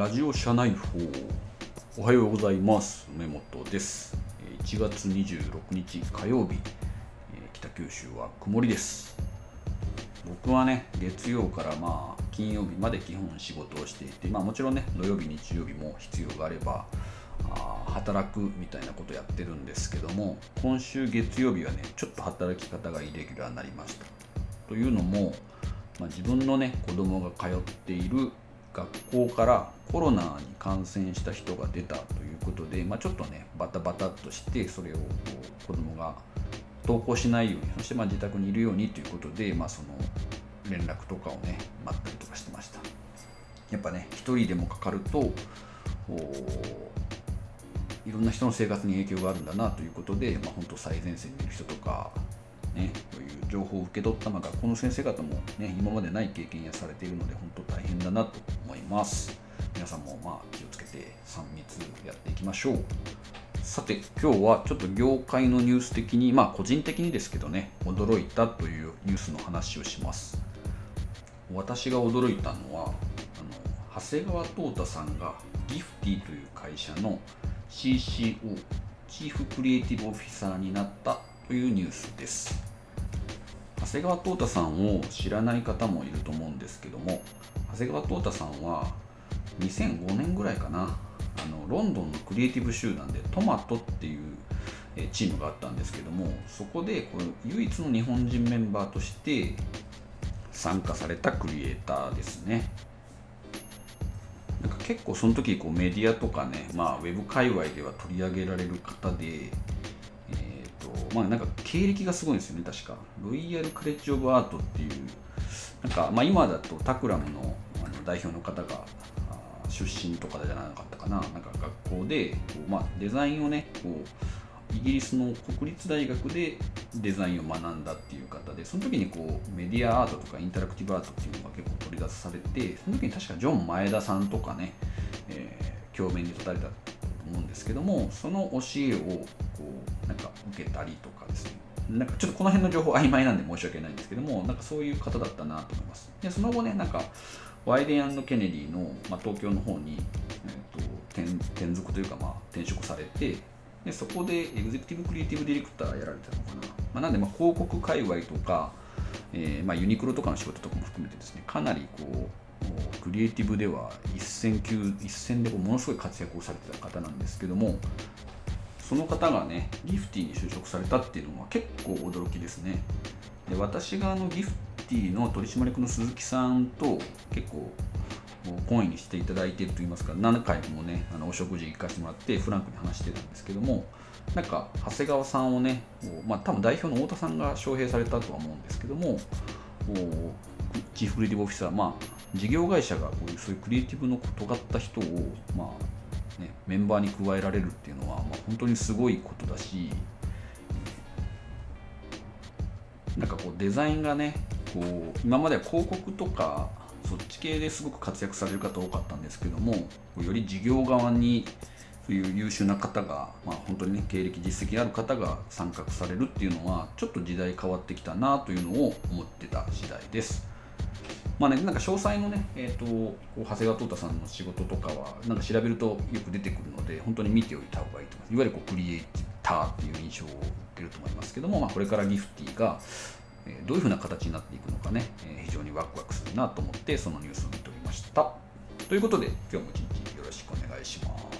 ラジオ社内報。おはようございます。梅本です。1月26日火曜日。北九州は曇りです。僕はね月曜からまあ金曜日まで基本仕事をしていてまあもちろんね土曜日日曜日も必要があればあ働くみたいなことやってるんですけども今週月曜日はねちょっと働き方がイレギュラーになりました。というのも、まあ、自分のね子供が通っている学校からコロナに感染した人が出たということで、まあ、ちょっとねバタバタっとしてそれをこう子供が登校しないようにそしてま自宅にいるようにということで、まあ、その連絡とかをね待ったりとかしてました。やっぱね1人でもかかるといろんな人の生活に影響があるんだなということで、まあ、本当最前線にいる人とか、ね、そういう情報を受け取った、まあ、学校の先生方も、ね、今までない経験やされているので本当大変だなとます。皆さんもまあ気をつけて3密やっていきましょう。さて今日はちょっと業界のニュース的にまあ個人的にですけどね驚いたというニュースの話をします。私が驚いたのはあの長谷川淘太さんがギフティという会社の CCO チーフクリエイティブオフィサーになったというニュースです。長谷川淘太さんを知らない方もいると思うんですけども長谷川淘太さんは2005年ぐらいかなあのロンドンのクリエイティブ集団でトマトっていうチームがあったんですけどもそこでこれ唯一の日本人メンバーとして参加されたクリエイターですね。なんか結構その時こうメディアとかね、まあ、ウェブ界隈では取り上げられる方で、まあ、なんか経歴がすごいんですよね確か。ロイヤル・カレッジ・オブ・アートっていうなんか、まあ、今だとタクラムのあの代表の方が出身とかじゃなかったかな。なんか学校でこう、まあ、デザインをねこうイギリスの国立大学でデザインを学んだっていう方でその時にこうメディアアートとかインタラクティブアートっていうのが結構取り出されてその時に確かジョン前田さんとかね、えー、教鞭に立たれた思うんですけどもその教えをこうなんか受けたりとかですね。なんかちょっとこの辺の情報曖昧なんで申し訳ないんですけどもなんかそういう方だったなと思います。でその後ねなんかワイデンケネディの、まあ、東京の方に、えーと、転転属というか、まあ、転職されてでそこでエグゼクティブクリエイティブディレクターやられてたのかな、まあ、なんでまあ広告界隈とか、えーまあ、ユニクロとかの仕事とかも含めてですねかなりこうクリエイティブでは一線級一線でものすごい活躍をされてた方なんですけどもその方がねギフティに就職されたっていうのは結構驚きですね。で私があのギフティの取締役の鈴木さんと結構懇意にしていただいてるといいますか何回もねあのお食事行かせてもらってフランクに話してたんですけどもなんか長谷川さんをね、まあ、多分代表の太田さんが招聘されたとは思うんですけどもチーフクリエイティブオフィサー、まあ、事業会社がこういうそういうクリエイティブの尖った人を、まあね、メンバーに加えられるっていうのは、まあ、本当にすごいことだしなんかこうデザインがねこう今までは広告とかそっち系ですごく活躍される方多かったんですけどもより事業側にそういう優秀な方が、まあ、本当にね経歴実績ある方が参画されるっていうのはちょっと時代変わってきたなというのを思ってた次第です。まあね、なんか詳細のね、えーと、長谷川淘太さんの仕事とかはなんか調べるとよく出てくるので本当に見ておいた方がいいと思いますいわゆるこうクリエイターっていう印象を受けると思いますけども、まあ、これからギフティがどういうふうな形になっていくのかね、非常にワクワクするなと思ってそのニュースを見ておりました。ということで今日も一日よろしくお願いします。